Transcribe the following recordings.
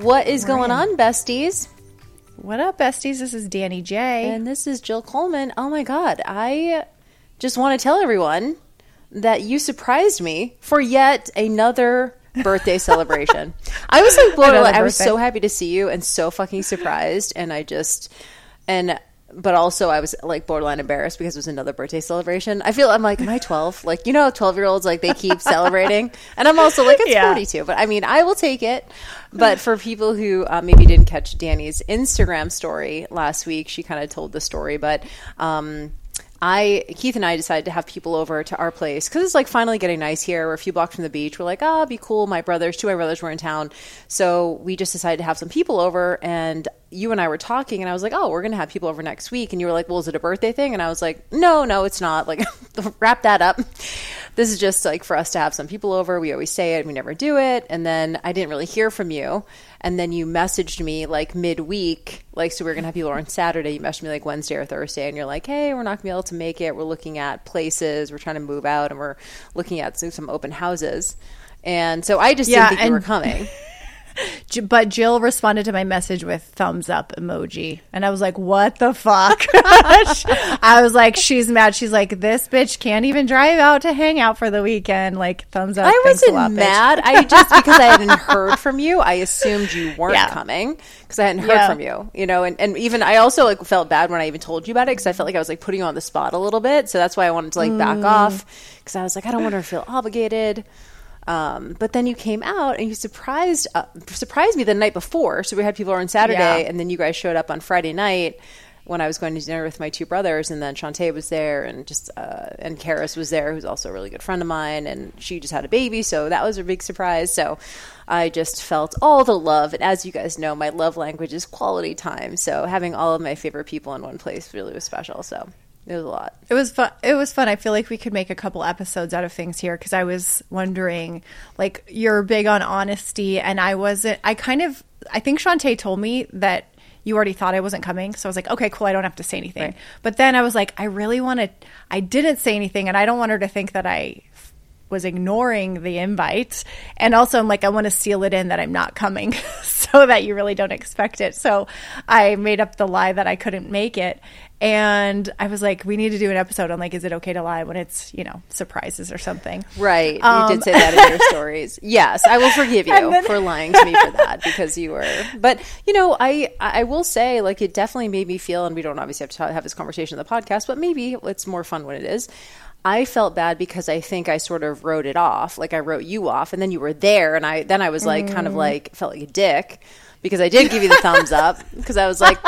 What is going on, besties? What up, besties? This is Danny J. And this is Jill Coleman. Oh my God. I just want to tell everyone that you surprised me for yet another birthday celebration. I was like blown away. I was so happy to see you and so fucking surprised. And I just, and, but also I was like borderline embarrassed because it was another birthday celebration. I feel, I'm like, am I 12? Like, you know, 12 year olds, like they keep celebrating. And I'm also like, it's Yeah. 42. But I mean, I will take it. But for people who uh, maybe didn't catch Danny's Instagram story last week, she kind of told the story. But um, I, Keith and I decided to have people over to our place because it's like finally getting nice here. We're a few blocks from the beach. We're like, oh, be cool. My brothers, two of my brothers were in town. So we just decided to have some people over. And you and I were talking, and I was like, oh, we're to have people over next week. And you were like, well, is it a birthday thing? And I was like, no, no, it's not. Like, wrap that up. This is just like for us to have some people over. We always say it, and we never do it. And then I didn't really hear from you. And then you messaged me like midweek, like, so we are going to have people on Saturday. You messaged me like Wednesday or Thursday, and you're like, hey, we're not going to be able to make it. We're looking at places, we're trying to move out, and we're looking at some, some open houses. And so I just Yeah, didn't think you were coming. But Jill responded to my message with thumbs up emoji. And I was like, what the fuck? I was like, she's mad. She's like, this bitch can't even drive out to hang out for the weekend. Like, thumbs up. I wasn't lot, mad. I just because I hadn't heard from you, I assumed you weren't Yeah. coming because I hadn't heard Yeah. from you. You know, and, and even I also like felt bad when I even told you about it because I felt like I was like putting you on the spot a little bit. So that's why I wanted to like Mm. back off because I was like I don't want her to feel obligated. Um, but then you came out and you surprised uh, surprised me the night before. So we had people on Saturday, Yeah. and then you guys showed up on Friday night when I was going to dinner with my two brothers, and then Shantae was there, and just uh, and Karis was there, who's also a really good friend of mine, and she just had a baby, so that was a big surprise. So I just felt all the love, and as you guys know, my love language is quality time. So having all of my favorite people in one place really was special. So it was a lot. It was fun. It was fun. I feel like we could make a couple episodes out of things here because I was wondering, like, you're big on honesty, and I wasn't. I kind of. I think Shantae told me that you already thought I wasn't coming, so I was like, okay, cool. I don't have to say anything. Right. But then I was like, I really want to. I didn't say anything, and I don't want her to think that I was ignoring the invite. And also, I'm like, I want to seal it in that I'm not coming so that you really don't expect it. So I made up the lie that I couldn't make it. And I was like, we need to do an episode on like, is it okay to lie when it's, you know, surprises or something? Right. you Um, did say that in your stories. Yes, I will forgive you then- for lying to me for that because you were. But you know, I I will say like it definitely made me feel, and we don't obviously have to have this conversation in the podcast, but maybe it's more fun when it is. I felt bad because I think I sort of wrote it off, like I wrote you off, and then you were there, and I then I was like kind of like felt like a dick because I did give you the thumbs up because I was like,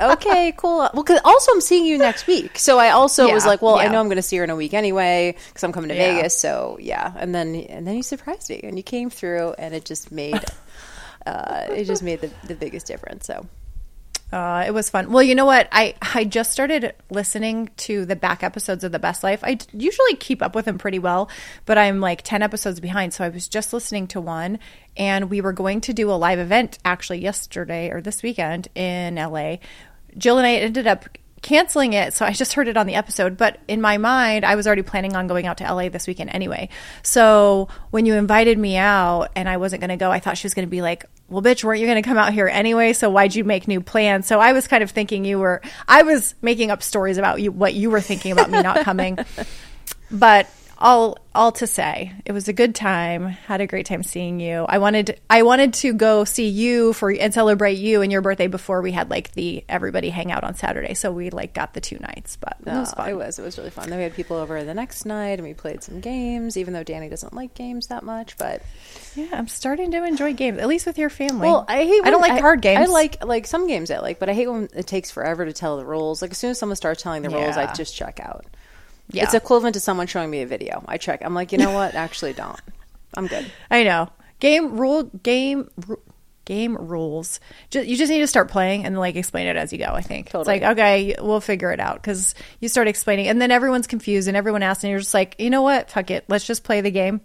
okay, cool. Well, because also I'm seeing you next week, so I also was like, well, I know I'm going to see her in a week anyway because I'm coming to Yeah. Vegas. So yeah, and then and then you surprised me and you came through, and it just made uh, it just made the, the biggest difference. So Uh, it was fun. Well, you know what? I I just started listening to the back episodes of The Best Life. I usually keep up with them pretty well, but I'm like 10 episodes behind. So I was just listening to one, and we were going to do a live event actually yesterday or this weekend in LA. Jill and I ended up canceling it, so I just heard it on the episode. But in my mind, I was already planning on going out to LA this weekend anyway. So when you invited me out and I wasn't going to go, I thought she was going to be like, well, bitch, weren't you going to come out here anyway? So why'd you make new plans? So I was kind of thinking you were, I was making up stories about you, what you were thinking about me not coming. But all all to say, it was a good time. Had a great time seeing you. I wanted I wanted to go see you for and celebrate you and your birthday before we had like the everybody hang out on Saturday. So we like got the two nights, but it was fun. it was it was really fun. Then we had people over the next night, and we played some games. Even though Danny doesn't like games that much, but Yeah, I'm starting to enjoy games, at least with your family. Well, I hate. I don't like card games. I like like some games I like, but I hate when it takes forever to tell the rules. Like as soon as someone starts telling the rules, I just check out. Yeah. It's equivalent to someone showing me a video. I check. I'm like, you know what? Actually, don't. I'm good. I know. game rule game ru- game rules. Just, you just need to start playing and like explain it as you go. I think Totally. it's like okay, we'll figure it out because you start explaining, and then everyone's confused and everyone asks, and you're just like, you know what, fuck it, let's just play the game.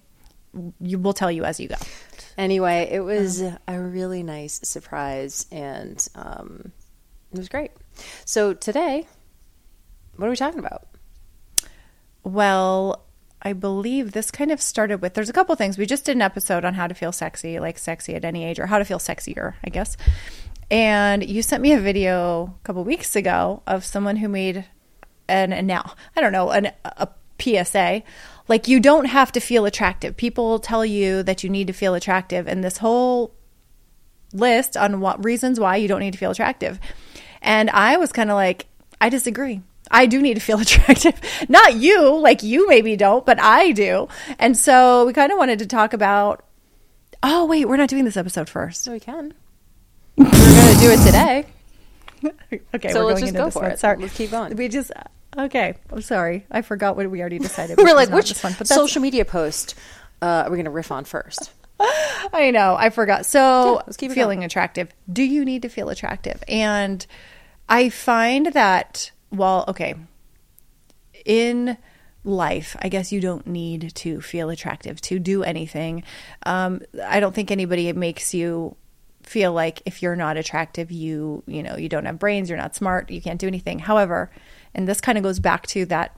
You will tell you as you go. Anyway, it was a really nice surprise and um, it was great. So today, what are we talking about? Well, I believe this kind of started with there's a couple things. We just did an episode on how to feel sexy, like sexy at any age, or how to feel sexier, I guess. And you sent me a video a couple weeks ago of someone who made an, and now I don't know an, a PSA. Like you don't have to feel attractive. People tell you that you need to feel attractive, and this whole list on what reasons why you don't need to feel attractive. And I was kind of like, I disagree. I do need to feel attractive. Not you, like you maybe don't, but I do. And so we kind of wanted to talk about Oh, wait, we're not doing this episode first. So we can. We're going to do it today. Okay, So we're let's going just into go this for one. it. Sorry. Let's keep going. We just Okay, I'm sorry. I forgot what we already decided. We're like, which one, but social media post uh, are we going to riff on first? I know. I forgot. So, Yeah, let's keep feeling going. attractive. Do you need to feel attractive? And I find that, well, okay, in life, I guess you don't need to feel attractive to do anything. Um, I don't think anybody makes you feel like if you're not attractive, you, you know, you don't have brains, you're not smart, you can't do anything. However, and this kind of goes back to that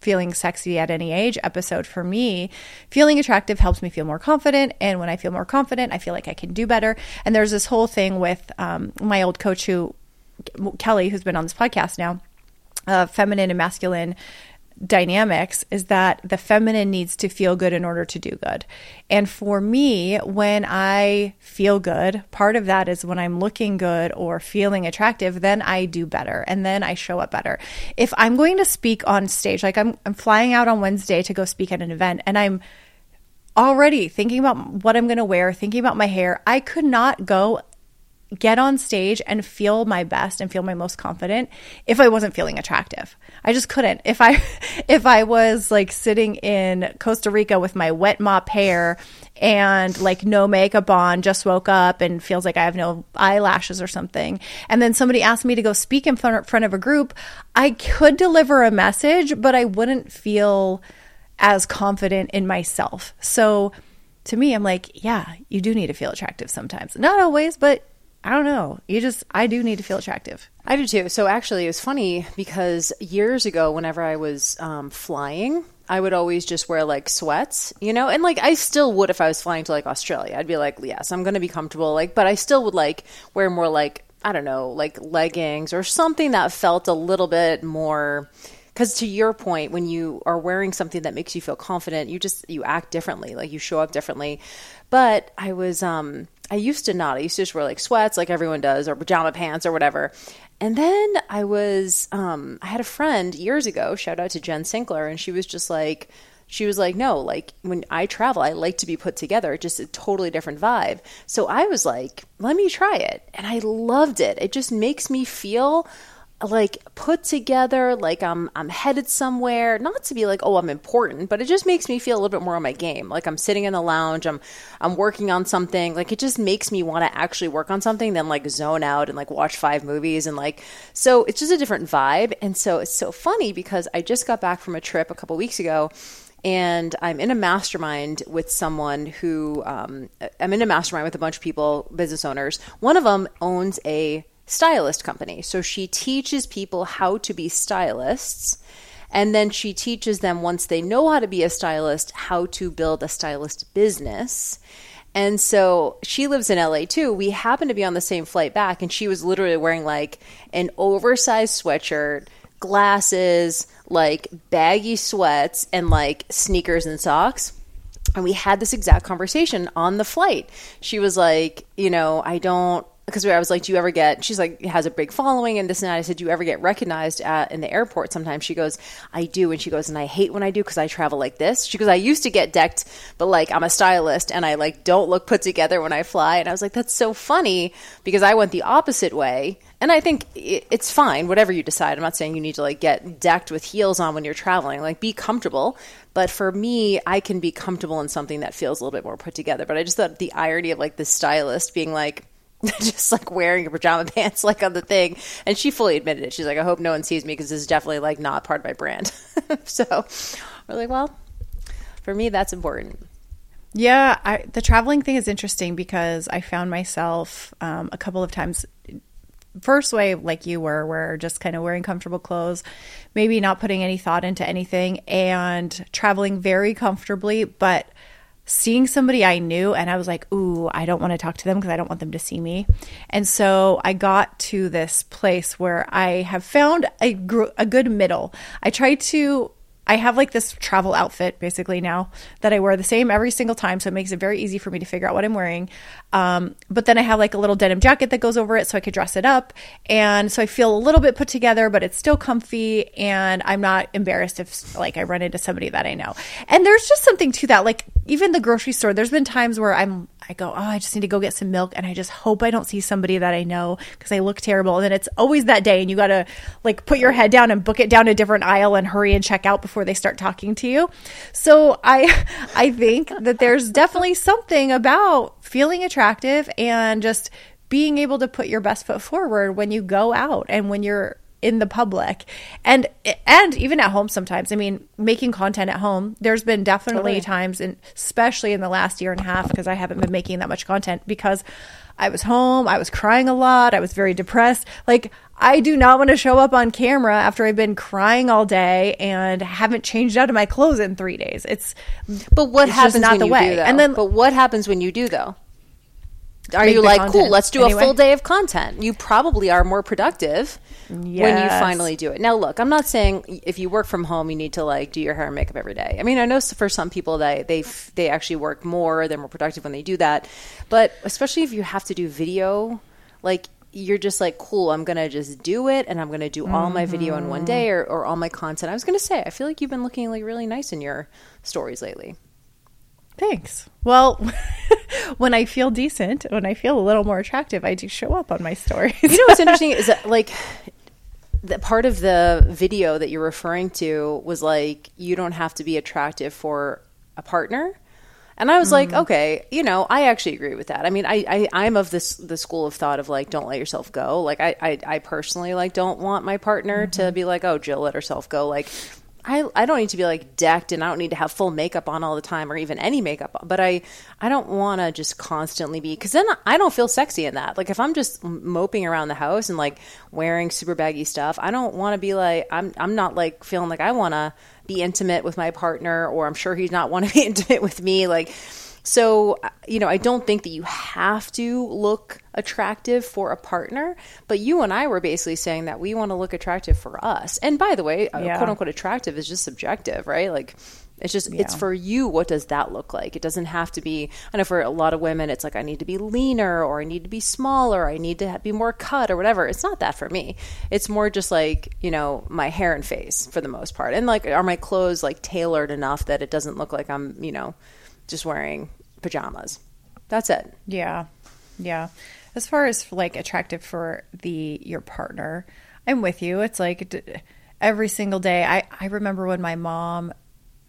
feeling sexy at any age episode for me feeling attractive helps me feel more confident and when i feel more confident i feel like i can do better and there's this whole thing with um, my old coach who kelly who's been on this podcast now uh, feminine and masculine dynamics is that the feminine needs to feel good in order to do good. And for me, when I feel good, part of that is when I'm looking good or feeling attractive, then I do better and then I show up better. If I'm going to speak on stage, like I'm, I'm flying out on Wednesday to go speak at an event and I'm already thinking about what I'm going to wear, thinking about my hair, I could not go get on stage and feel my best and feel my most confident if I wasn't feeling attractive. I just couldn't. If I if I was like sitting in Costa Rica with my wet mop hair and like no makeup on, just woke up and feels like I have no eyelashes or something, and then somebody asked me to go speak in front front of a group, I could deliver a message, but I wouldn't feel as confident in myself. So to me, I'm like, yeah, you do need to feel attractive sometimes. Not always, but I don't know. You just, I do need to feel attractive. I do too. So actually, it was funny because years ago, whenever I was um, flying, I would always just wear like sweats, you know, and like I still would if I was flying to like Australia. I'd be like, yes, I'm going to be comfortable, like, but I still would like wear more like I don't know, like leggings or something that felt a little bit more. Because to your point, when you are wearing something that makes you feel confident, you just you act differently, like you show up differently. But I was um I used to not. I used to just wear like sweats like everyone does or pajama pants or whatever. And then I was um I had a friend years ago, shout out to Jen Sinkler, and she was just like she was like, no, like when I travel, I like to be put together, just a totally different vibe. So I was like, let me try it. And I loved it. It just makes me feel like put together like I'm I'm headed somewhere not to be like oh I'm important but it just makes me feel a little bit more on my game. Like I'm sitting in the lounge I'm I'm working on something. Like it just makes me want to actually work on something than like zone out and like watch five movies and like so it's just a different vibe. And so it's so funny because I just got back from a trip a couple weeks ago and I'm in a mastermind with someone who um, I'm in a mastermind with a bunch of people, business owners. One of them owns a stylist company, so she teaches people how to be stylists, and then she teaches them once they know how to be a stylist, how to build a stylist business. And so she lives in LA too. We happened to be on the same flight back, and she was literally wearing like an oversized sweatshirt, glasses, like baggy sweats, and like sneakers and socks. And we had this exact conversation on the flight. She was like, you know, I don't because I was like, "Do you ever get?" She's like, "Has a big following and this and that." I said, "Do you ever get recognized at in the airport?" Sometimes she goes, "I do," and she goes, "And I hate when I do because I travel like this." She goes, "I used to get decked, but like I'm a stylist and I like don't look put together when I fly." And I was like, "That's so funny because I went the opposite way." And I think it, it's fine, whatever you decide. I'm not saying you need to like get decked with heels on when you're traveling. Like, be comfortable. But for me, I can be comfortable in something that feels a little bit more put together. But I just thought the irony of like the stylist being like, just like wearing your pajama pants like on the thing. And she fully admitted it. She's like i hope no one sees me because this is definitely like not part of my brand. So we're like well for me that's important. Yeah, I, the traveling thing is interesting because I found myself um, a couple of times. First way, like you were, where just kind of wearing comfortable clothes, maybe not putting any thought into anything, and traveling very comfortably, but seeing somebody I knew, and I was like, "Ooh, I don't want to talk to them because I don't want them to see me." And so I got to this place where I have found a gr- a good middle. I try to I have like this travel outfit basically now that I wear the same every single time. So it makes it very easy for me to figure out what I'm wearing. Um, but then I have like a little denim jacket that goes over it so I could dress it up. And so I feel a little bit put together, but it's still comfy. And I'm not embarrassed if like I run into somebody that I know. And there's just something to that. Like even the grocery store, there's been times where I'm, I go, oh, I just need to go get some milk. And I just hope I don't see somebody that I know because I look terrible. And then it's always that day and you got to like put your head down and book it down a different aisle and hurry and check out before they start talking to you. So I I think that there's definitely something about feeling attractive and just being able to put your best foot forward when you go out and when you're in the public and and even at home sometimes i mean making content at home there's been definitely Totally. times and especially in the last year and a half because i haven't been making that much content because i was home i was crying a lot i was very depressed like i do not want to show up on camera after i've been crying all day and haven't changed out of my clothes in three days it's but what It's happens not when the you way. do though? And then- but what happens when you do though are you like cool let's do anyway. a full day of content you probably are more productive when you finally do it now look i'm not saying if you work from home you need to like do your hair and makeup every day i mean i know for some people that they they actually work more they're more productive when they do that but especially if you have to do video like you're just like cool i'm gonna just do it and i'm gonna do all my video in Mm-hmm. one day or, or all my content i was gonna say i feel like you've been looking like really nice in your stories lately Thanks. Well, when I feel decent, when I feel a little more attractive, I do show up on my stories. You know what's interesting is that like the part of the video that you're referring to was like you don't have to be attractive for a partner. And I was like, mm. okay, you know, I actually agree with that. I mean, I, I I'm of this the school of thought of like, don't let yourself go. Like, I I, I personally like don't want my partner mm-hmm. to be like, oh, Jill let herself go. Like, I, I don't need to be like decked and I don't need to have full makeup on all the time or even any makeup. But I I don't want to just constantly be because then I don't feel sexy in that. Like if I'm just moping around the house and like wearing super baggy stuff, I don't want to be like I'm I'm not like feeling like I want to be intimate with my partner or I'm sure he's not want to be intimate with me. Like so, uh, you know, I don't think that you have to look attractive for a partner, but you and I were basically saying that we want to look attractive for us. And by the way, uh, Yeah. quote unquote attractive is just subjective, right? Like, it's just, it's for you. What does that look like? It doesn't have to be, I know for a lot of women, it's like, I need to be leaner or I need to be smaller, I need to be more cut or whatever. It's not that for me. It's more just like, you know, my hair and face for the most part. And like, are my clothes like tailored enough that it doesn't look like I'm, you know, just wearing pajamas. That's it. Yeah. Yeah. As far as like attractive for the your partner, I'm with you. It's like every single day. I I remember when my mom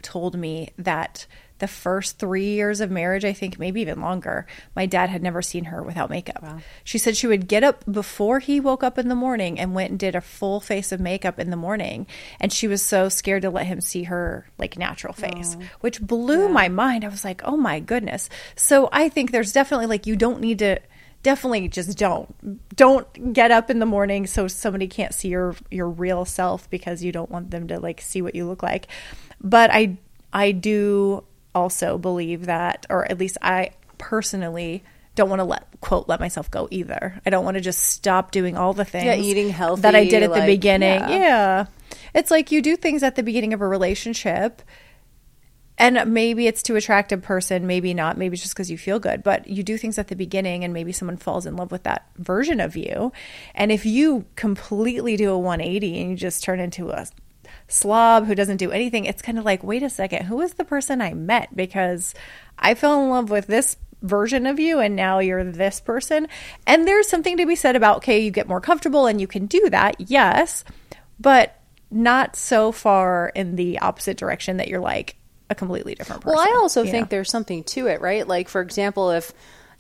told me that the first 3 years of marriage, I think maybe even longer, my dad had never seen her without makeup. She said she would get up before he woke up in the morning and went and did a full face of makeup in the morning, and she was so scared to let him see her like natural face, oh. which blew my mind. I was like, "Oh my goodness." So I think there's definitely like you don't need to definitely just don't don't get up in the morning so somebody can't see your your real self because you don't want them to like see what you look like but i i do also believe that or at least i personally don't want to let quote let myself go either i don't want to just stop doing all the things Yeah, eating healthy, that i did at the beginning yeah. yeah it's like you do things at the beginning of a relationship and maybe it's to attract a person, maybe not, maybe it's just because you feel good, but you do things at the beginning and maybe someone falls in love with that version of you. And if you completely do a 180 and you just turn into a slob who doesn't do anything, it's kind of like, wait a second, who is the person I met? Because I fell in love with this version of you and now you're this person. And there's something to be said about, okay, you get more comfortable and you can do that. Yes. But not so far in the opposite direction that you're like, a completely different person. Well, I also think know? there's something to it, right? Like for example, if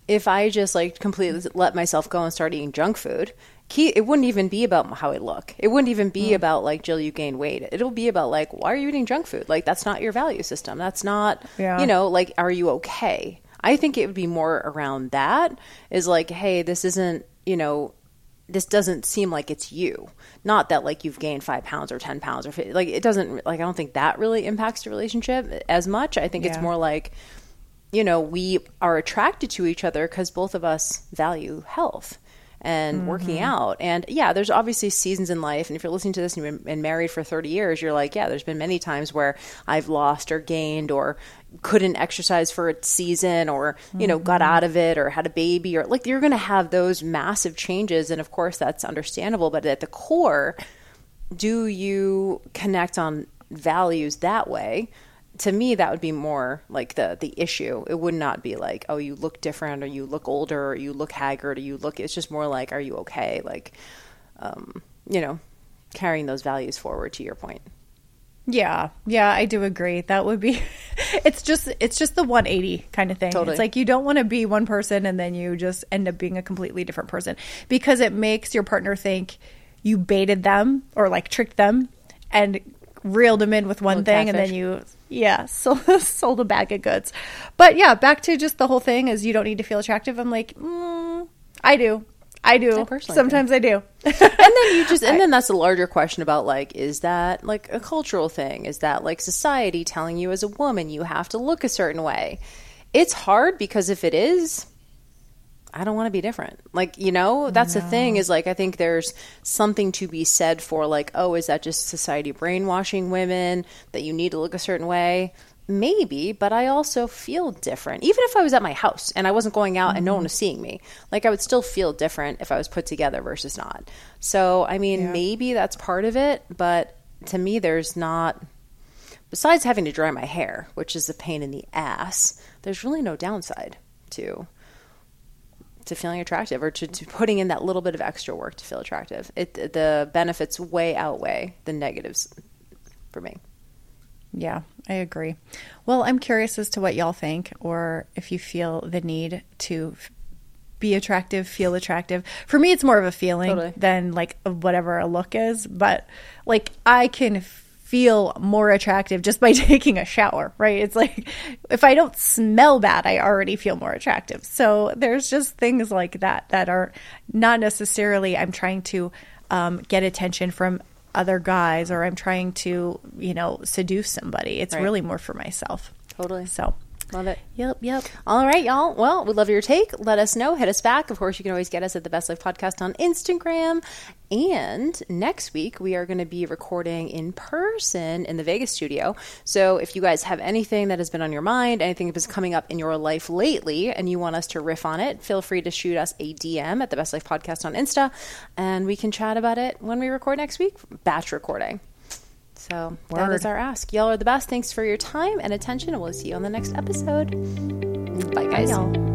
if I just like completely let myself go and start eating junk food, Keith, it wouldn't even be about how I look. It wouldn't even be mm. about like Jill, you gain weight. It'll be about like why are you eating junk food? Like that's not your value system. That's not yeah. you know like are you okay? I think it would be more around that is like hey, this isn't you know this doesn't seem like it's you. Not that like you've gained five pounds or 10 pounds or 50, like it doesn't, like, I don't think that really impacts the relationship as much. I think yeah. it's more like, you know, we are attracted to each other because both of us value health and mm-hmm. working out. And yeah, there's obviously seasons in life. And if you're listening to this and you've been married for 30 years, you're like, yeah, there's been many times where I've lost or gained or couldn't exercise for a season or, you know, mm-hmm. got out of it or had a baby or like you're going to have those massive changes. And of course, that's understandable. But at the core, do you connect on values that way? To me that would be more like the the issue. It would not be like oh you look different or you look older or you look haggard or you look it's just more like are you okay? Like um, you know carrying those values forward to your point. Yeah. Yeah i do agree. That would be it's just it's just the 180 kind of thing. Totally. it's like you don't want to be one person and then you just end up being a completely different person. Because it makes your partner think you baited them or like tricked them and reeled them in with one thing catfish. and then you yeah sold, sold a bag of goods but yeah back to just the whole thing is you don't need to feel attractive i'm like mm, i do I do. I Sometimes do. I do. and then you just, and then that's a larger question about like, is that like a cultural thing? Is that like society telling you as a woman you have to look a certain way? It's hard because if it is, I don't want to be different. Like, you know, that's no. the thing is like, I think there's something to be said for like, oh, is that just society brainwashing women that you need to look a certain way? Maybe, but I also feel different. Even if I was at my house and I wasn't going out mm-hmm. and no one mm-hmm. was seeing me, like I would still feel different if I was put together versus not. So, I mean, yeah. maybe that's part of it, but to me, there's not, besides having to dry my hair, which is a pain in the ass, there's really no downside to to feeling attractive or to, to, putting in that little bit of extra work to feel attractive. It the benefits way outweigh the negatives for me. Yeah, I agree. Well, I'm curious as to what y'all think or if you feel the need to be attractive, feel attractive. For me, it's more of a feeling totally. than like whatever a look is. But like, I can feel more attractive just by taking a shower, right? It's like if I don't smell bad, I already feel more attractive. So there's just things like that that are not necessarily I'm trying to um, get attention from other guys or I'm trying to, you know, seduce somebody. It's right. really more for myself. Totally. So Love it. Yep, yep. All right, y'all. Well, we love your take. Let us know. Hit us back. Of course, you can always get us at the Best Life Podcast on Instagram. And next week, we are going to be recording in person in the Vegas studio. So if you guys have anything that has been on your mind, anything that is coming up in your life lately, and you want us to riff on it, feel free to shoot us a DM at the Best Life Podcast on Insta, and we can chat about it when we record next week. Batch recording. So Word. that is our ask. Y'all are the best. Thanks for your time and attention, and we'll see you on the next episode. Bye, guys. Bye,